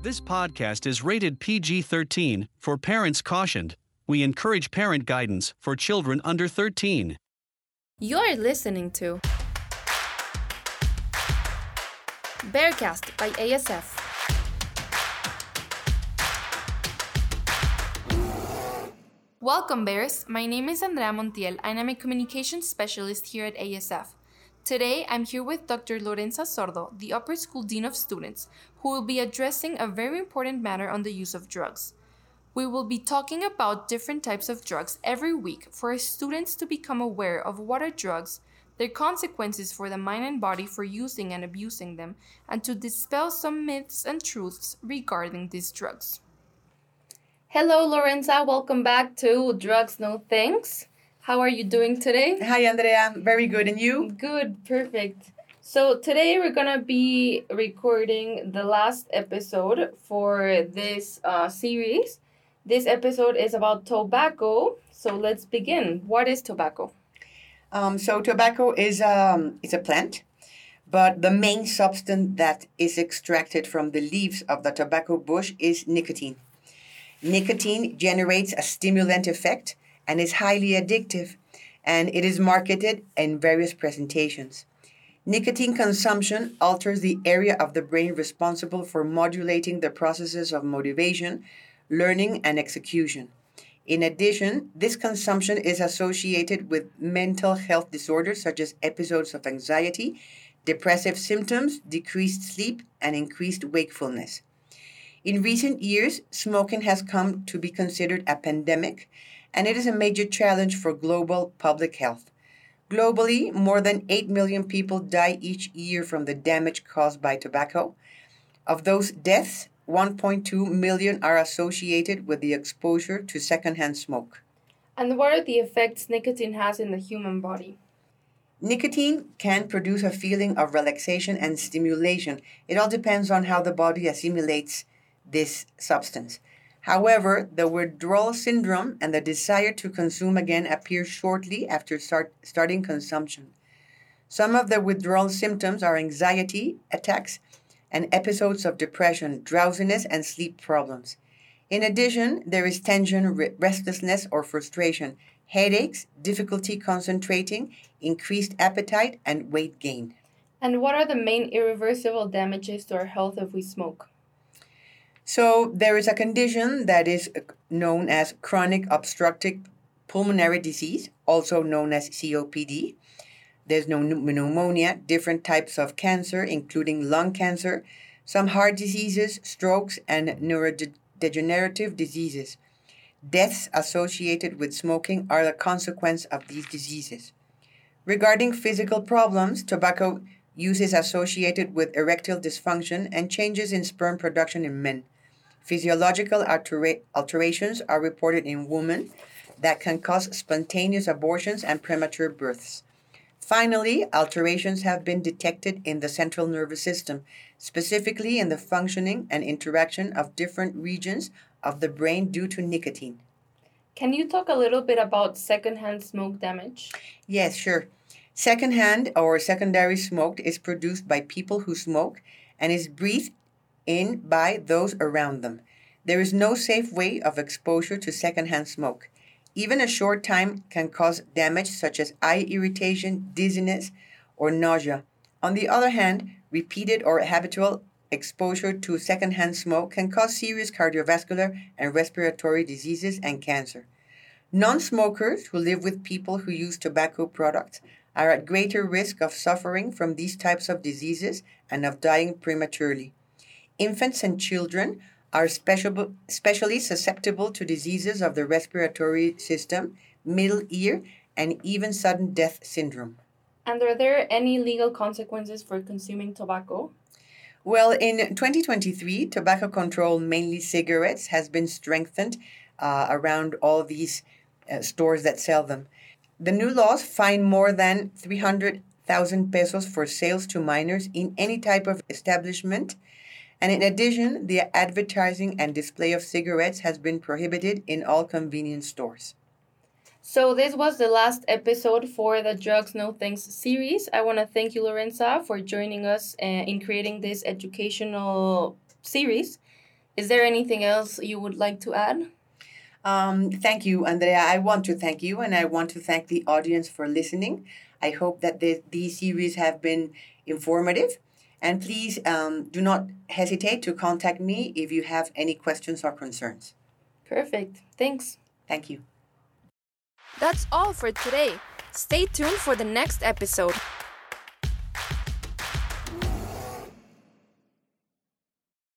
This podcast is rated PG 13 for parents cautioned. We encourage parent guidance for children under 13. You're listening to Bearcast by ASF. Welcome, Bears. My name is Andrea Montiel, and I'm a communications specialist here at ASF. Today, I'm here with Dr. Lorenza Sordo, the Upper School Dean of Students, who will be addressing a very important matter on the use of drugs. We will be talking about different types of drugs every week for students to become aware of what are drugs, their consequences for the mind and body for using and abusing them, and to dispel some myths and truths regarding these drugs. Hello, Lorenza. Welcome back to Drugs No Thanks. How are you doing today? Hi, Andrea. Very good. And you? Good, perfect. So, today we're going to be recording the last episode for this uh, series. This episode is about tobacco. So, let's begin. What is tobacco? Um, so, tobacco is um, it's a plant, but the main substance that is extracted from the leaves of the tobacco bush is nicotine. Nicotine generates a stimulant effect and is highly addictive, and it is marketed in various presentations. Nicotine consumption alters the area of the brain responsible for modulating the processes of motivation, learning, and execution. In addition, this consumption is associated with mental health disorders such as episodes of anxiety, depressive symptoms, decreased sleep, and increased wakefulness. In recent years, smoking has come to be considered a pandemic and it is a major challenge for global public health. Globally, more than 8 million people die each year from the damage caused by tobacco. Of those deaths, 1.2 million are associated with the exposure to secondhand smoke. And what are the effects nicotine has in the human body? Nicotine can produce a feeling of relaxation and stimulation. It all depends on how the body assimilates this substance. However, the withdrawal syndrome and the desire to consume again appear shortly after start, starting consumption. Some of the withdrawal symptoms are anxiety attacks and episodes of depression, drowsiness, and sleep problems. In addition, there is tension, restlessness, or frustration, headaches, difficulty concentrating, increased appetite, and weight gain. And what are the main irreversible damages to our health if we smoke? So there is a condition that is uh, known as chronic obstructive pulmonary disease, also known as COPD. There's no pneumonia, different types of cancer, including lung cancer, some heart diseases, strokes, and neurodegenerative diseases. Deaths associated with smoking are the consequence of these diseases. Regarding physical problems, tobacco use is associated with erectile dysfunction and changes in sperm production in men. Physiological altera- alterations are reported in women that can cause spontaneous abortions and premature births. Finally, alterations have been detected in the central nervous system, specifically in the functioning and interaction of different regions of the brain due to nicotine. Can you talk a little bit about secondhand smoke damage? Yes, sure. Secondhand or secondary smoke is produced by people who smoke and is breathed in by those around them. There is no safe way of exposure to secondhand smoke. Even a short time can cause damage such as eye irritation, dizziness, or nausea. On the other hand, repeated or habitual exposure to secondhand smoke can cause serious cardiovascular and respiratory diseases and cancer. Non smokers who live with people who use tobacco products are at greater risk of suffering from these types of diseases and of dying prematurely. Infants and children are special, especially susceptible to diseases of the respiratory system, middle ear, and even sudden death syndrome. And are there any legal consequences for consuming tobacco? Well, in 2023, tobacco control, mainly cigarettes, has been strengthened uh, around all these uh, stores that sell them. The new laws fine more than 300,000 pesos for sales to minors in any type of establishment and in addition, the advertising and display of cigarettes has been prohibited in all convenience stores. So, this was the last episode for the Drugs No Thanks series. I want to thank you, Lorenza, for joining us uh, in creating this educational series. Is there anything else you would like to add? Um, thank you, Andrea. I want to thank you, and I want to thank the audience for listening. I hope that the, these series have been informative. And please um, do not hesitate to contact me if you have any questions or concerns. Perfect. Thanks. Thank you. That's all for today. Stay tuned for the next episode.